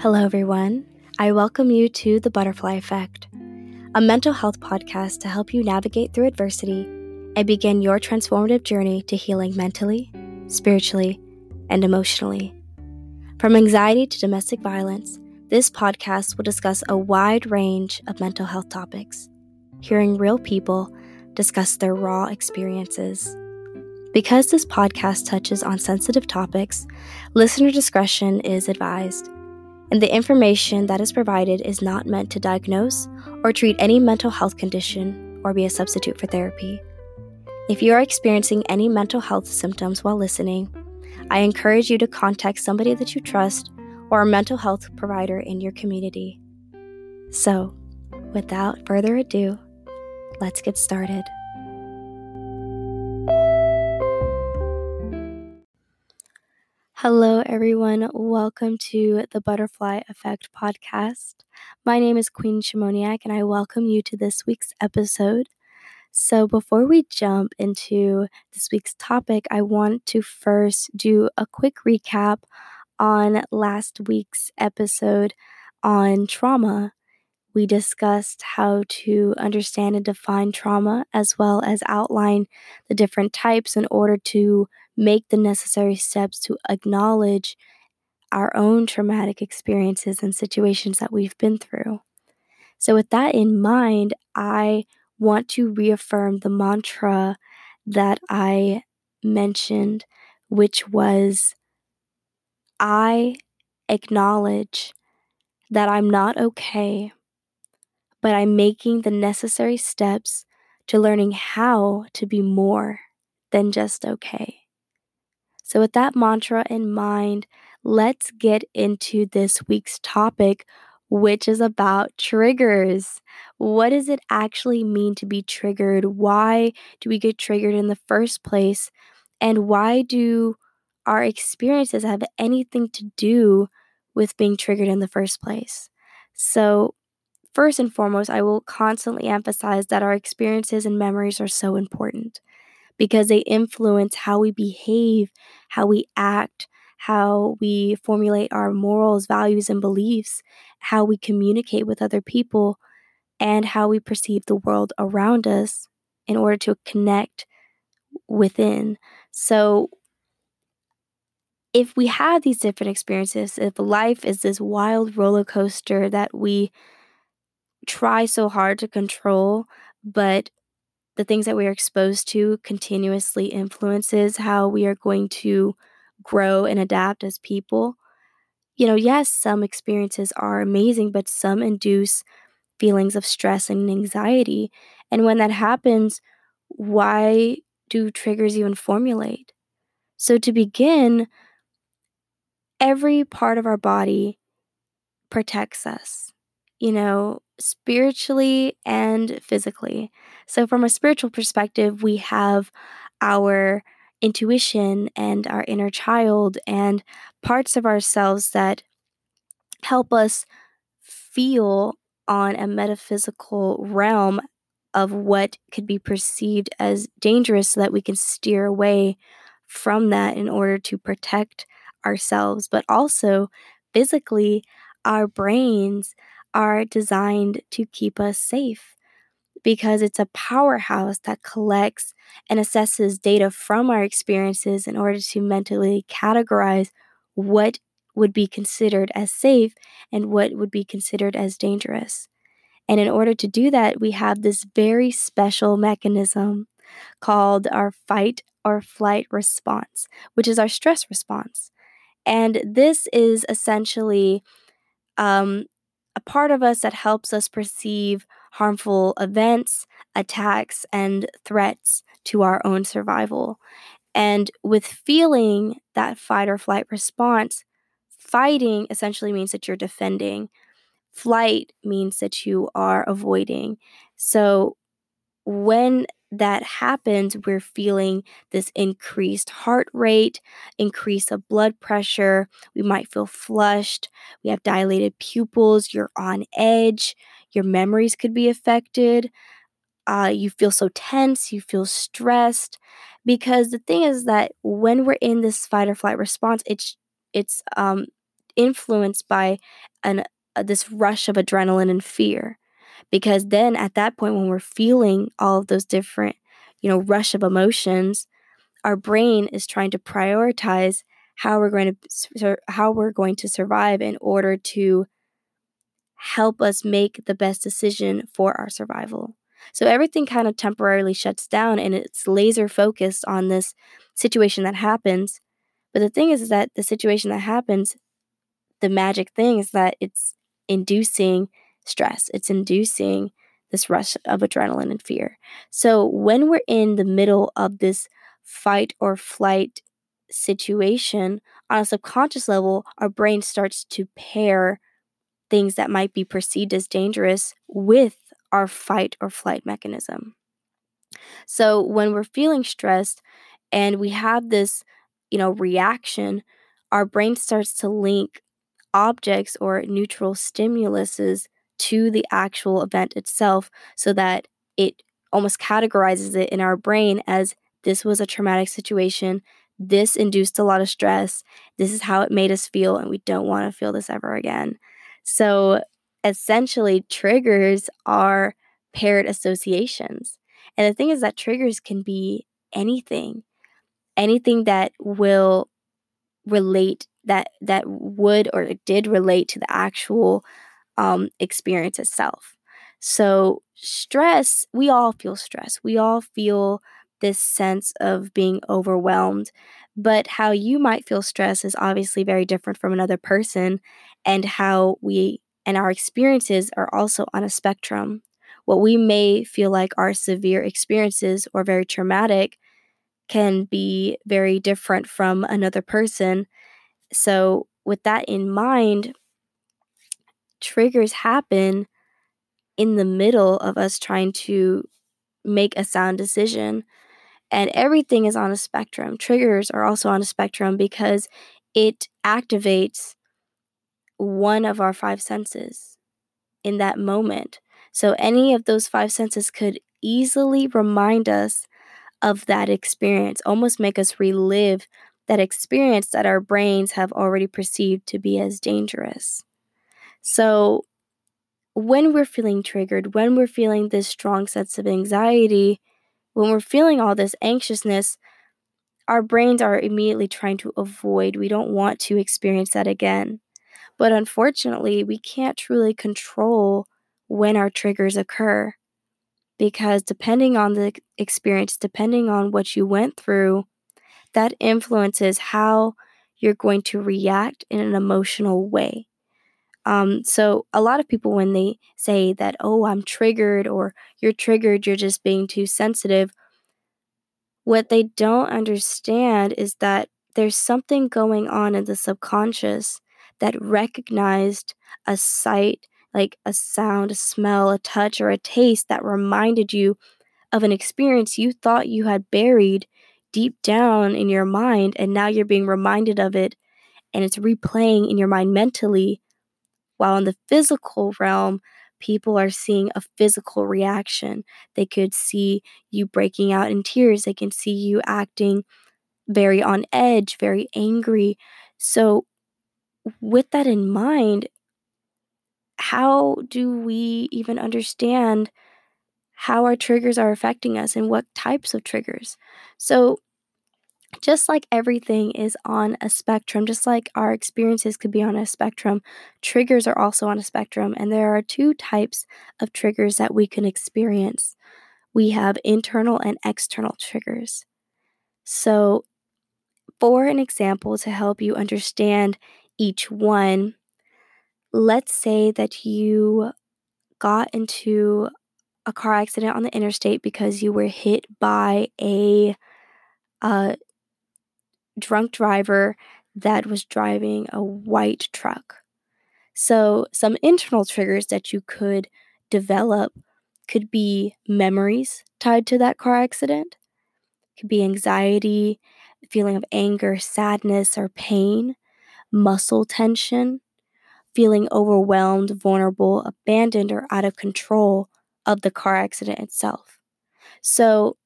Hello, everyone. I welcome you to The Butterfly Effect, a mental health podcast to help you navigate through adversity and begin your transformative journey to healing mentally, spiritually, and emotionally. From anxiety to domestic violence, this podcast will discuss a wide range of mental health topics, hearing real people discuss their raw experiences. Because this podcast touches on sensitive topics, listener discretion is advised and the information that is provided is not meant to diagnose or treat any mental health condition or be a substitute for therapy. If you are experiencing any mental health symptoms while listening, I encourage you to contact somebody that you trust or a mental health provider in your community. So, without further ado, let's get started. Hello, everyone. Welcome to the Butterfly Effect podcast. My name is Queen Shimoniak, and I welcome you to this week's episode. So, before we jump into this week's topic, I want to first do a quick recap on last week's episode on trauma. We discussed how to understand and define trauma, as well as outline the different types in order to make the necessary steps to acknowledge our own traumatic experiences and situations that we've been through. So, with that in mind, I want to reaffirm the mantra that I mentioned, which was I acknowledge that I'm not okay, but I'm making the necessary steps to learning how to be more than just okay. So, with that mantra in mind, let's get into this week's topic, which is about triggers. What does it actually mean to be triggered? Why do we get triggered in the first place? And why do our experiences have anything to do with being triggered in the first place? So, first and foremost, I will constantly emphasize that our experiences and memories are so important because they influence how we behave, how we act, how we formulate our morals, values, and beliefs, how we communicate with other people, and how we perceive the world around us in order to connect within. So, if we have these different experiences, if life is this wild roller coaster that we try so hard to control, but the things that we are exposed to continuously influences how we are going to grow and adapt as people. You know, yes, some experiences are amazing, but some induce feelings of stress and anxiety. And when that happens, why do triggers even formulate? So, to begin, every part of our body protects us. You know, spiritually and physically. So, from a spiritual perspective, we have our intuition and our inner child and parts of ourselves that help us feel on a metaphysical realm of what could be perceived as dangerous so that we can steer away from that in order to protect ourselves. But also, physically, our brains are designed to keep us safe because it's a powerhouse that collects and assesses data from our experiences in order to mentally categorize what would be considered as safe and what would be considered as dangerous. And in order to do that, we have this very special mechanism called our fight or flight response, which is our stress response. And this is essentially um, a part of us that helps us perceive harmful events, attacks, and threats to our own survival. And with feeling that fight or flight response, fighting essentially means that you're defending. Flight means that you are avoiding. So when that happens, we're feeling this increased heart rate, increase of blood pressure. We might feel flushed. We have dilated pupils. You're on edge. Your memories could be affected. Uh, you feel so tense. You feel stressed. Because the thing is that when we're in this fight or flight response, it's it's um influenced by an uh, this rush of adrenaline and fear because then at that point when we're feeling all of those different you know rush of emotions our brain is trying to prioritize how we're going to how we're going to survive in order to help us make the best decision for our survival. So everything kind of temporarily shuts down and it's laser focused on this situation that happens. But the thing is, is that the situation that happens the magic thing is that it's inducing stress. It's inducing this rush of adrenaline and fear. So when we're in the middle of this fight or flight situation, on a subconscious level, our brain starts to pair things that might be perceived as dangerous with our fight or flight mechanism. So when we're feeling stressed and we have this, you know, reaction, our brain starts to link objects or neutral stimuluses to the actual event itself so that it almost categorizes it in our brain as this was a traumatic situation. This induced a lot of stress. This is how it made us feel, and we don't want to feel this ever again. So essentially, triggers are paired associations. And the thing is that triggers can be anything, anything that will relate that that would or did relate to the actual um, experience itself. So, stress, we all feel stress. We all feel this sense of being overwhelmed. But how you might feel stress is obviously very different from another person, and how we and our experiences are also on a spectrum. What we may feel like are severe experiences or very traumatic can be very different from another person. So, with that in mind, triggers happen in the middle of us trying to make a sound decision. And everything is on a spectrum. Triggers are also on a spectrum because it activates one of our five senses in that moment. So, any of those five senses could easily remind us of that experience, almost make us relive that experience that our brains have already perceived to be as dangerous. So, when we're feeling triggered, when we're feeling this strong sense of anxiety, when we're feeling all this anxiousness, our brains are immediately trying to avoid. We don't want to experience that again. But unfortunately, we can't truly control when our triggers occur because depending on the experience, depending on what you went through, that influences how you're going to react in an emotional way. Um, so a lot of people, when they say that, oh, I'm triggered or you're triggered, you're just being too sensitive, what they don't understand is that there's something going on in the subconscious that recognized a sight, like a sound, a smell, a touch, or a taste that reminded you of an experience you thought you had buried deep down in your mind, and now you're being reminded of it and it's replaying in your mind mentally while in the physical realm, people are seeing a physical reaction. They could see you breaking out in tears, they can see you acting very on edge, very angry. So, with that in mind, how do we even understand how our triggers are affecting us and what types of triggers? So, just like everything is on a spectrum, just like our experiences could be on a spectrum, triggers are also on a spectrum. And there are two types of triggers that we can experience we have internal and external triggers. So, for an example to help you understand each one, let's say that you got into a car accident on the interstate because you were hit by a uh, drunk driver that was driving a white truck. So, some internal triggers that you could develop could be memories tied to that car accident, could be anxiety, feeling of anger, sadness, or pain, muscle tension, feeling overwhelmed, vulnerable, abandoned, or out of control of the car accident itself. So,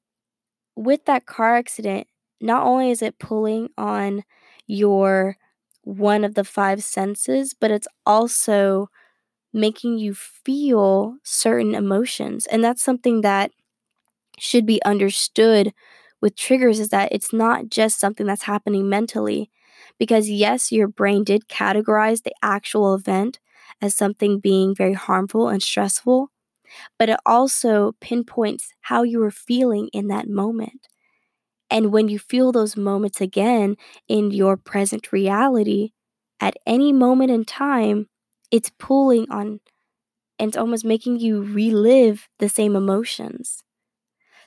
with that car accident, not only is it pulling on your one of the five senses, but it's also making you feel certain emotions. And that's something that should be understood with triggers is that it's not just something that's happening mentally. Because, yes, your brain did categorize the actual event as something being very harmful and stressful, but it also pinpoints how you were feeling in that moment. And when you feel those moments again in your present reality, at any moment in time, it's pulling on and it's almost making you relive the same emotions.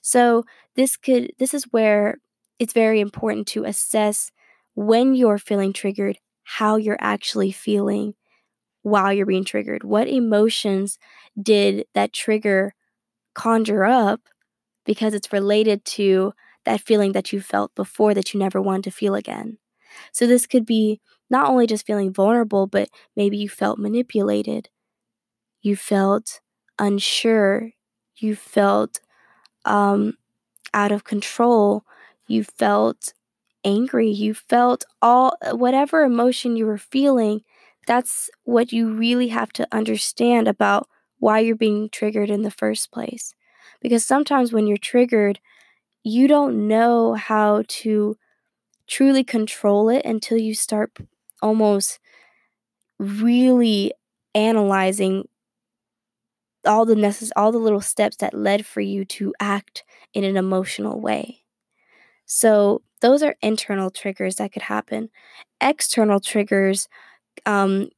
So this could this is where it's very important to assess when you're feeling triggered, how you're actually feeling while you're being triggered. What emotions did that trigger conjure up because it's related to that feeling that you felt before that you never want to feel again. So this could be not only just feeling vulnerable, but maybe you felt manipulated, you felt unsure, you felt um, out of control, you felt angry, you felt all whatever emotion you were feeling. That's what you really have to understand about why you're being triggered in the first place. Because sometimes when you're triggered, you don't know how to truly control it until you start almost really analyzing all the necess- all the little steps that led for you to act in an emotional way. So those are internal triggers that could happen. External triggers, um,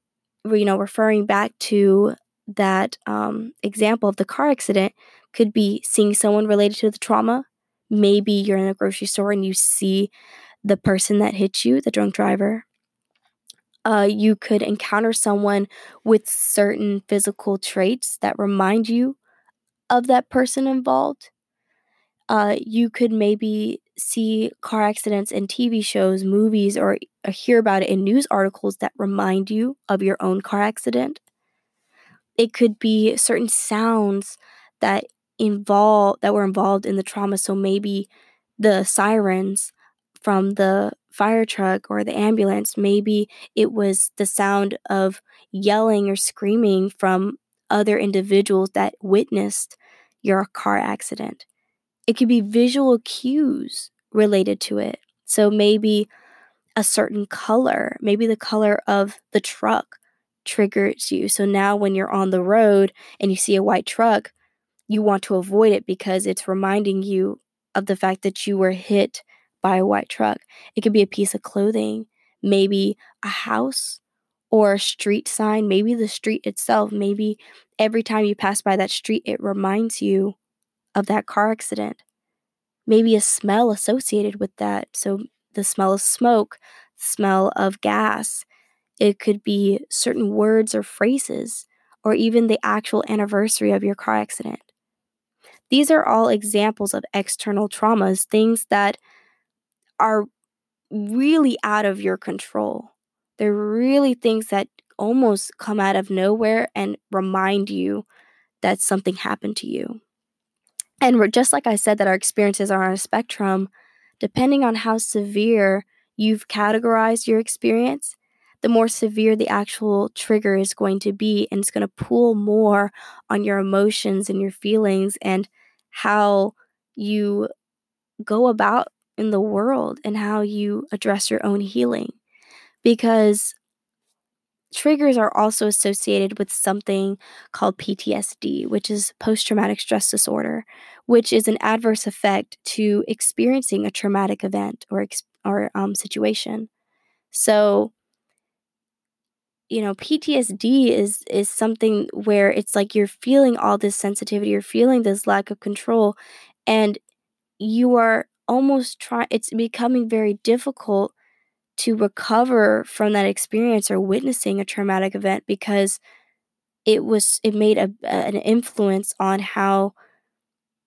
you know, referring back to that um, example of the car accident, could be seeing someone related to the trauma. Maybe you're in a grocery store and you see the person that hit you, the drunk driver. Uh, you could encounter someone with certain physical traits that remind you of that person involved. Uh, you could maybe see car accidents in TV shows, movies, or, or hear about it in news articles that remind you of your own car accident. It could be certain sounds that involve that were involved in the trauma. So maybe the sirens from the fire truck or the ambulance. Maybe it was the sound of yelling or screaming from other individuals that witnessed your car accident. It could be visual cues related to it. So maybe a certain color, maybe the color of the truck triggers you. So now when you're on the road and you see a white truck, you want to avoid it because it's reminding you of the fact that you were hit by a white truck. It could be a piece of clothing, maybe a house or a street sign, maybe the street itself. Maybe every time you pass by that street, it reminds you of that car accident. Maybe a smell associated with that. So the smell of smoke, smell of gas. It could be certain words or phrases, or even the actual anniversary of your car accident. These are all examples of external traumas, things that are really out of your control. They're really things that almost come out of nowhere and remind you that something happened to you. And we're just like I said, that our experiences are on a spectrum, depending on how severe you've categorized your experience, the more severe the actual trigger is going to be. And it's going to pull more on your emotions and your feelings and how you go about in the world and how you address your own healing. Because triggers are also associated with something called PTSD, which is post traumatic stress disorder, which is an adverse effect to experiencing a traumatic event or, or um, situation. So, you know, PTSD is is something where it's like you're feeling all this sensitivity, you're feeling this lack of control, and you are almost trying, it's becoming very difficult to recover from that experience or witnessing a traumatic event because it was it made a, an influence on how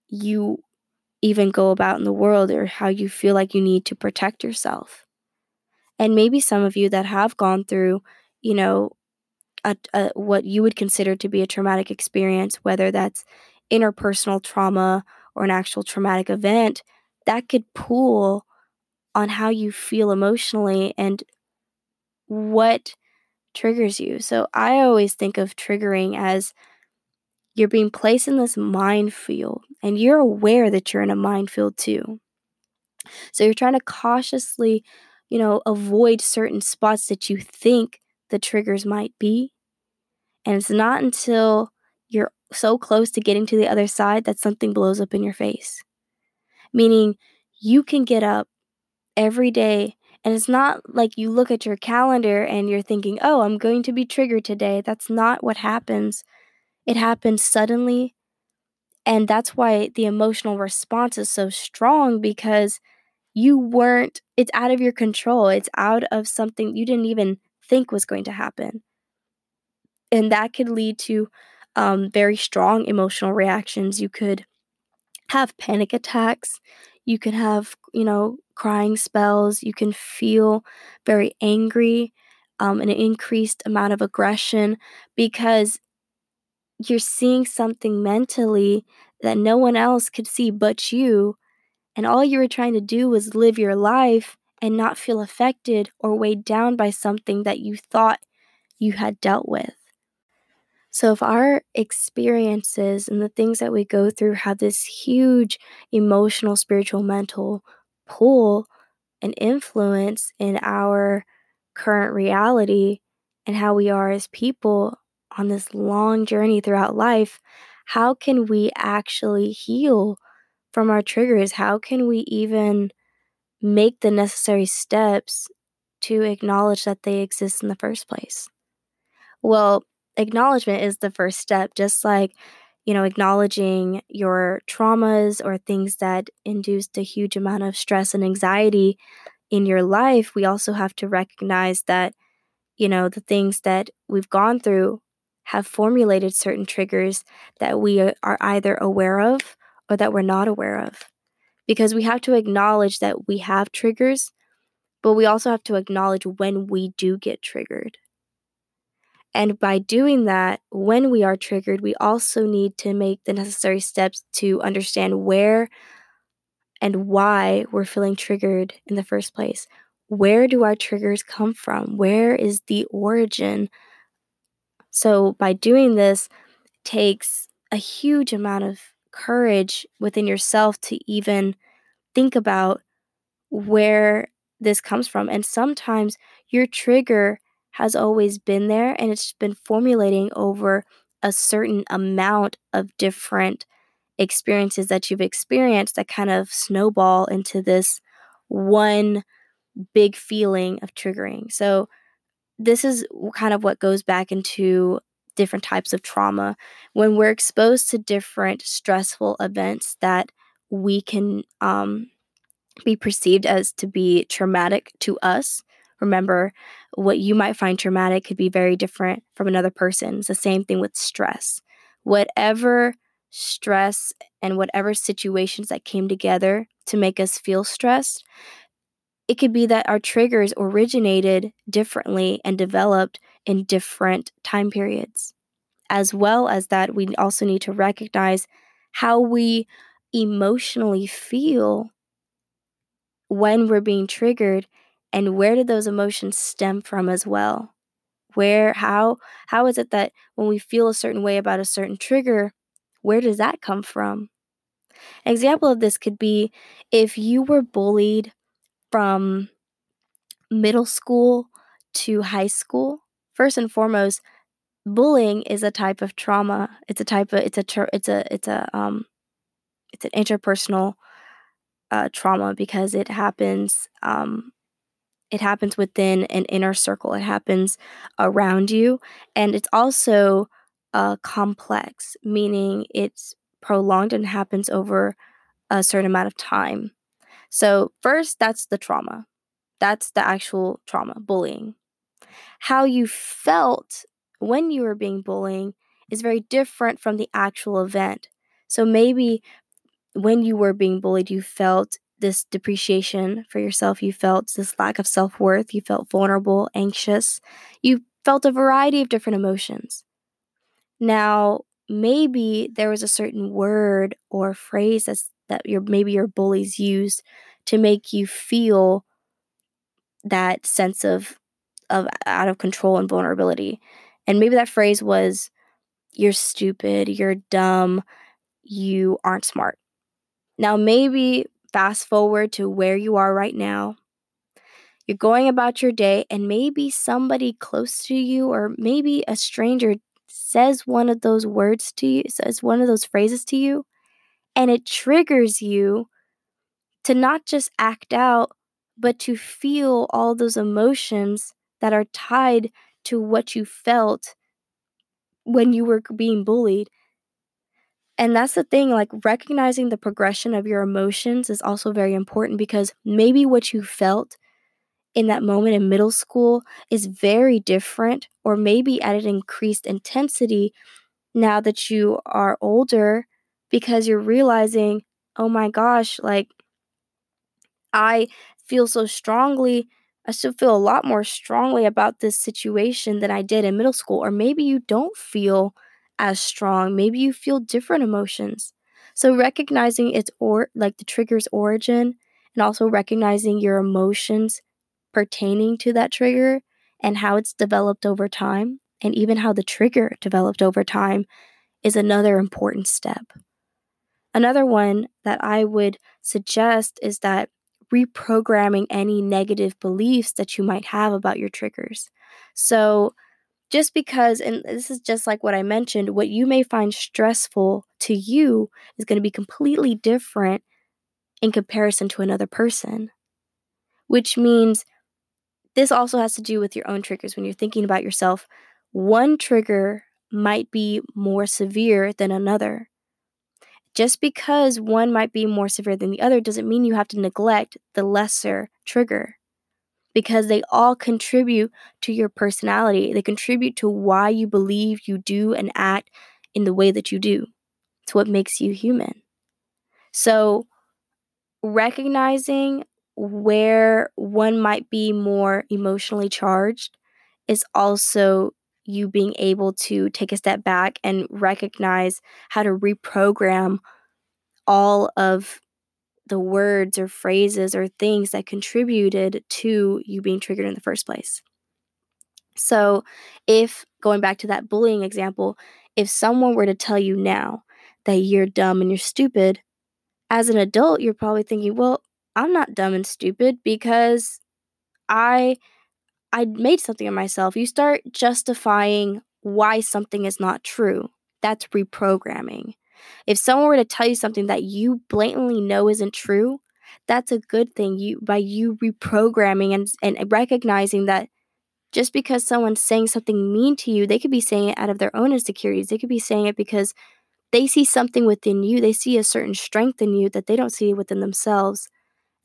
you even go about in the world or how you feel like you need to protect yourself. And maybe some of you that have gone through you know a, a, what you would consider to be a traumatic experience whether that's interpersonal trauma or an actual traumatic event that could pull on how you feel emotionally and what triggers you. So I always think of triggering as you're being placed in this minefield and you're aware that you're in a minefield too. So you're trying to cautiously, you know, avoid certain spots that you think the triggers might be. And it's not until you're so close to getting to the other side that something blows up in your face. Meaning you can get up every day and it's not like you look at your calendar and you're thinking, oh, I'm going to be triggered today. That's not what happens. It happens suddenly. And that's why the emotional response is so strong because you weren't, it's out of your control. It's out of something you didn't even think was going to happen. And that could lead to um, very strong emotional reactions. You could have panic attacks. You can have, you know, crying spells. You can feel very angry, um, an increased amount of aggression because you're seeing something mentally that no one else could see but you. And all you were trying to do was live your life and not feel affected or weighed down by something that you thought you had dealt with. So, if our experiences and the things that we go through have this huge emotional, spiritual, mental pull and influence in our current reality and how we are as people on this long journey throughout life, how can we actually heal from our triggers? How can we even make the necessary steps to acknowledge that they exist in the first place? Well, acknowledgement is the first step, just like, you know, acknowledging your traumas or things that induced a huge amount of stress and anxiety in your life. We also have to recognize that, you know, the things that we've gone through have formulated certain triggers that we are either aware of or that we're not aware of. Because we have to acknowledge that we have triggers, but we also have to acknowledge when we do get triggered. And by doing that, when we are triggered, we also need to make the necessary steps to understand where and why we're feeling triggered in the first place. Where do our triggers come from? Where is the origin? So, by doing this, takes a huge amount of courage within yourself to even think about where this comes from. And sometimes your trigger has always been there and it's been formulating over a certain amount of different experiences that you've experienced that kind of snowball into this one big feeling of triggering. So, this is kind of what goes back into different types of trauma. When we're exposed to different stressful events that we can um, be perceived as to be traumatic to us, Remember, what you might find traumatic could be very different from another person. It's the same thing with stress. Whatever stress and whatever situations that came together to make us feel stressed, it could be that our triggers originated differently and developed in different time periods. As well as that, we also need to recognize how we emotionally feel when we're being triggered and where did those emotions stem from as well where how how is it that when we feel a certain way about a certain trigger where does that come from an example of this could be if you were bullied from middle school to high school first and foremost bullying is a type of trauma it's a type of it's a it's a it's a um it's an interpersonal uh, trauma because it happens um, it happens within an inner circle, it happens around you. And it's also uh, complex, meaning it's prolonged and happens over a certain amount of time. So, first, that's the trauma. That's the actual trauma, bullying. How you felt when you were being bullied is very different from the actual event. So, maybe when you were being bullied, you felt this depreciation for yourself. You felt this lack of self worth. You felt vulnerable, anxious. You felt a variety of different emotions. Now, maybe there was a certain word or phrase that's, that your maybe your bullies used to make you feel that sense of of out of control and vulnerability. And maybe that phrase was, you're stupid, you're dumb, you aren't smart. Now, maybe fast forward to where you are right now. You're going about your day, and maybe somebody close to you, or maybe a stranger, says one of those words to you, says one of those phrases to you, and it triggers you to not just act out, but to feel all those emotions that are tied to what you felt when you were being bullied. And that's the thing, like recognizing the progression of your emotions is also very important because maybe what you felt in that moment in middle school is very different, or maybe at an increased intensity now that you are older because you're realizing, oh my gosh, like I feel so strongly. I still feel a lot more strongly about this situation than I did in middle school. Or maybe you don't feel as strong. Maybe you feel different emotions. So recognizing its or like the trigger's origin and also recognizing your emotions pertaining to that trigger and how it's developed over time and even how the trigger developed over time is another important step. Another one that I would suggest is that reprogramming any negative beliefs that you might have about your triggers. So, just because, and this is just like what I mentioned, what you may find stressful to you is going to be completely different in comparison to another person, which means this also has to do with your own triggers. When you're thinking about yourself, one trigger might be more severe than another. Just because one might be more severe than the other doesn't mean you have to neglect the lesser trigger because they all contribute to your personality. They contribute to why you believe you do and act in the way that you do. It's what makes you human. So, recognizing where one might be more emotionally charged is also you being able to take a step back and recognize how to reprogram all of the words or phrases or things that contributed to you being triggered in the first place. So, if going back to that bullying example, if someone were to tell you now that you're dumb and you're stupid, as an adult, you're probably thinking, well, I'm not dumb and stupid because I I made something of myself. You start justifying why something is not true. That's reprogramming. If someone were to tell you something that you blatantly know isn't true, that's a good thing. You by you reprogramming and and recognizing that just because someone's saying something mean to you, they could be saying it out of their own insecurities. They could be saying it because they see something within you. They see a certain strength in you that they don't see within themselves.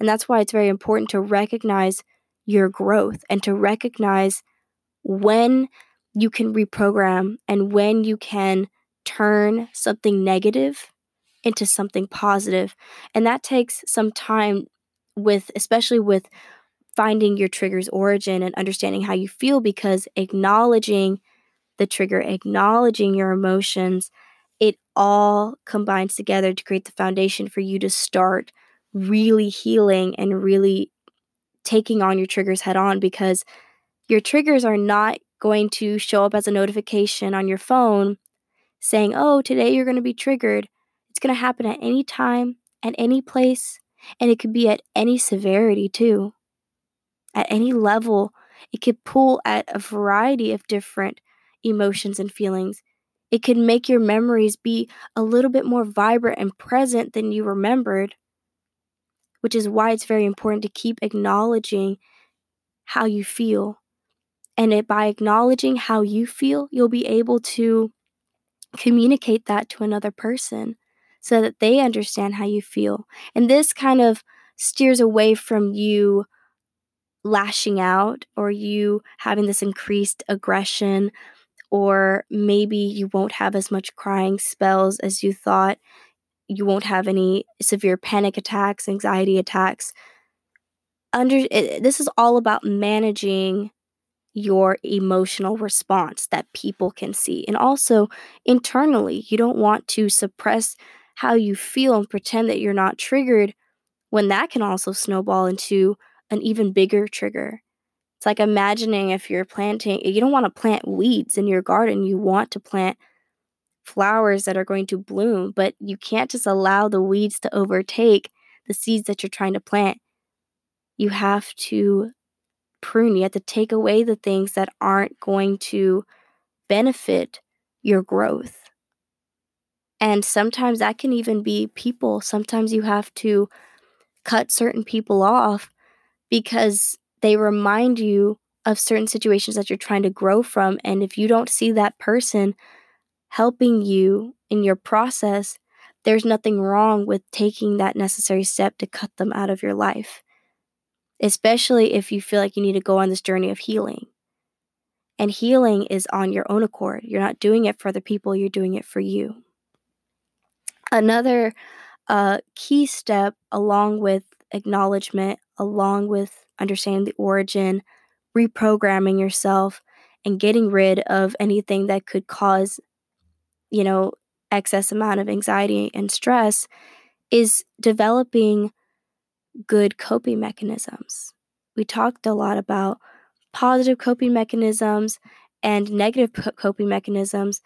And that's why it's very important to recognize your growth and to recognize when you can reprogram and when you can turn something negative into something positive. And that takes some time with, especially with finding your trigger's origin and understanding how you feel because acknowledging the trigger, acknowledging your emotions, it all combines together to create the foundation for you to start really healing and really taking on your triggers head on because your triggers are not going to show up as a notification on your phone saying, oh, today you're going to be triggered. It's going to happen at any time, at any place, and it could be at any severity too. At any level, it could pull at a variety of different emotions and feelings. It could make your memories be a little bit more vibrant and present than you remembered which is why it's very important to keep acknowledging how you feel. And it, by acknowledging how you feel, you'll be able to communicate that to another person so that they understand how you feel. And this kind of steers away from you lashing out or you having this increased aggression or maybe you won't have as much crying spells as you thought you won't have any severe panic attacks, anxiety attacks. Under it, this is all about managing your emotional response that people can see. And also internally, you don't want to suppress how you feel and pretend that you're not triggered when that can also snowball into an even bigger trigger. It's like imagining if you're planting, you don't want to plant weeds in your garden, you want to plant flowers that are going to bloom, but you can't just allow the weeds to overtake the seeds that you're trying to plant. You have to prune, you have to take away the things that aren't going to benefit your growth. And sometimes that can even be people. Sometimes you have to cut certain people off because they remind you of certain situations that you're trying to grow from. And if you don't see that person helping you in your process, there's nothing wrong with taking that necessary step to cut them out of your life, especially if you feel like you need to go on this journey of healing. And healing is on your own accord. You're not doing it for other people, you're doing it for you. Another uh, key step, along with acknowledgement, along with understanding the origin, reprogramming yourself, and getting rid of anything that could cause, you know, excess amount of anxiety and stress, is developing good coping mechanisms. We talked a lot about positive coping mechanisms and negative coping mechanisms,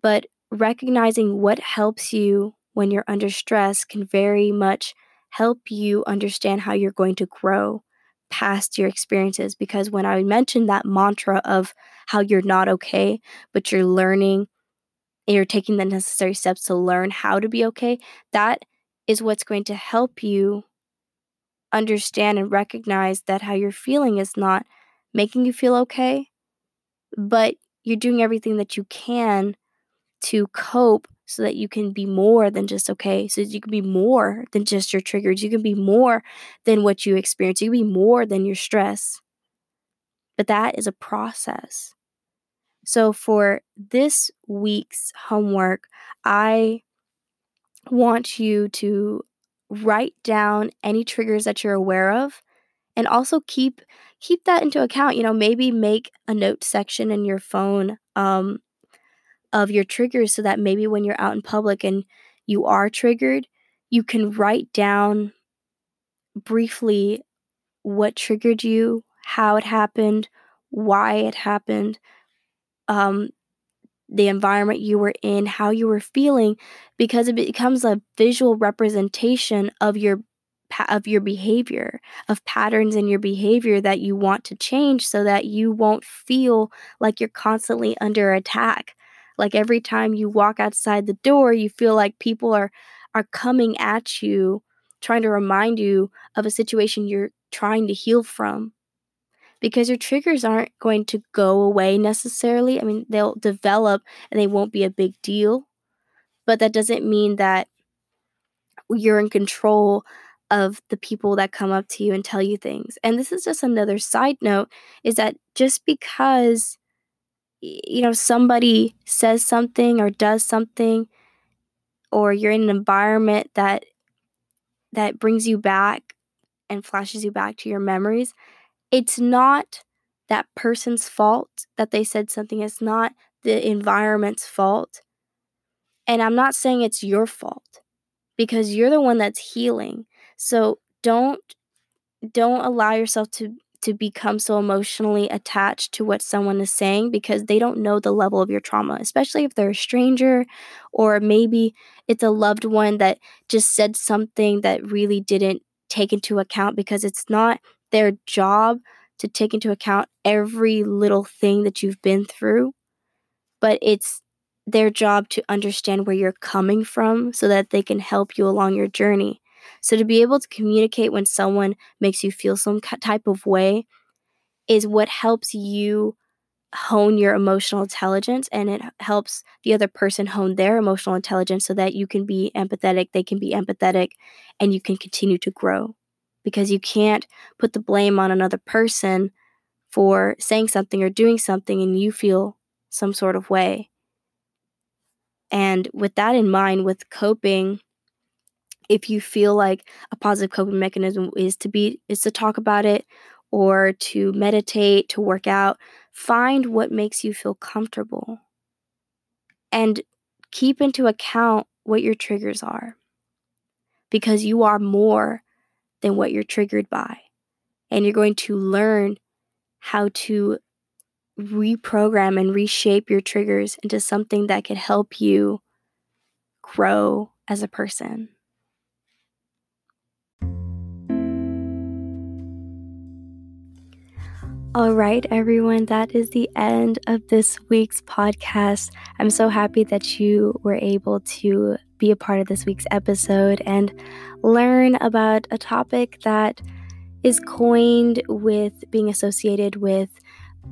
but recognizing what helps you when you're under stress can very much help you understand how you're going to grow past your experiences. Because when I mentioned that mantra of how you're not okay, but you're learning you're taking the necessary steps to learn how to be okay, that is what's going to help you understand and recognize that how you're feeling is not making you feel okay, but you're doing everything that you can to cope so that you can be more than just okay, so you can be more than just your triggers. You can be more than what you experience. You can be more than your stress. But that is a process. So for this week's homework, I want you to write down any triggers that you're aware of and also keep keep that into account you know maybe make a note section in your phone um, of your triggers so that maybe when you're out in public and you are triggered, you can write down briefly what triggered you, how it happened, why it happened, um, the environment you were in, how you were feeling, because it becomes a visual representation of your of your behavior, of patterns in your behavior that you want to change so that you won't feel like you're constantly under attack like every time you walk outside the door, you feel like people are are coming at you trying to remind you of a situation you're trying to heal from. Because your triggers aren't going to go away necessarily. I mean, they'll develop and they won't be a big deal. But that doesn't mean that you're in control of the people that come up to you and tell you things. And this is just another side note is that just because you know somebody says something or does something or you're in an environment that that brings you back and flashes you back to your memories it's not that person's fault that they said something it's not the environment's fault. And i'm not saying it's your fault because you're the one that's healing. So don't don't allow yourself to to become so emotionally attached to what someone is saying because they don't know the level of your trauma, especially if they're a stranger or maybe it's a loved one that just said something that really didn't take into account because it's not their job to take into account every little thing that you've been through, but it's their job to understand where you're coming from so that they can help you along your journey. So to be able to communicate when someone makes you feel some type of way is what helps you hone your emotional intelligence and it helps the other person hone their emotional intelligence so that you can be empathetic, they can be empathetic, and you can continue to grow. Because you can't put the blame on another person for saying something or doing something and you feel some sort of way. And with that in mind, with coping, if you feel like a positive coping mechanism is to be is to talk about it or to meditate, to work out, find what makes you feel comfortable. And keep into account what your triggers are. Because you are more than what you're triggered by. And you're going to learn how to reprogram and reshape your triggers into something that could help you grow as a person. All right, everyone, that is the end of this week's podcast. I'm so happy that you were able to be a part of this week's episode and learn about a topic that is coined with being associated with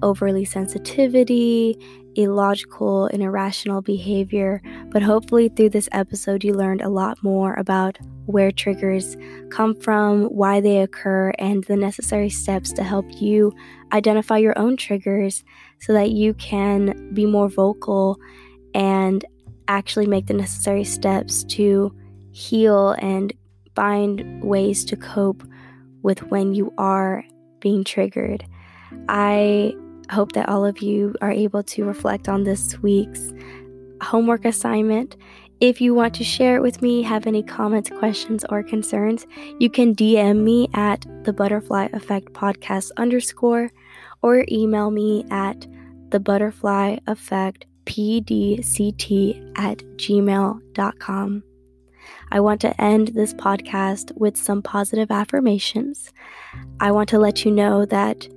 overly sensitivity, illogical and irrational behavior. But hopefully, through this episode, you learned a lot more about where triggers come from, why they occur, and the necessary steps to help you identify your own triggers so that you can be more vocal and actually make the necessary steps to heal and find ways to cope with when you are being triggered. I hope that all of you are able to reflect on this week's homework assignment. If you want to share it with me, have any comments, questions, or concerns, you can DM me at the butterfly effect podcast underscore or email me at the butterfly effect pdct at gmail.com. I want to end this podcast with some positive affirmations. I want to let you know that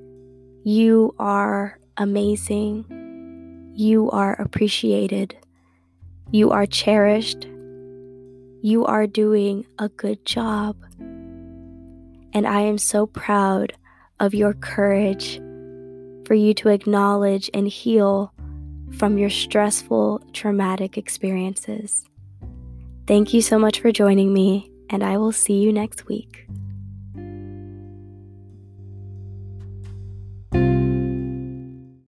you are amazing. You are appreciated. You are cherished. You are doing a good job. And I am so proud of your courage for you to acknowledge and heal from your stressful, traumatic experiences. Thank you so much for joining me, and I will see you next week.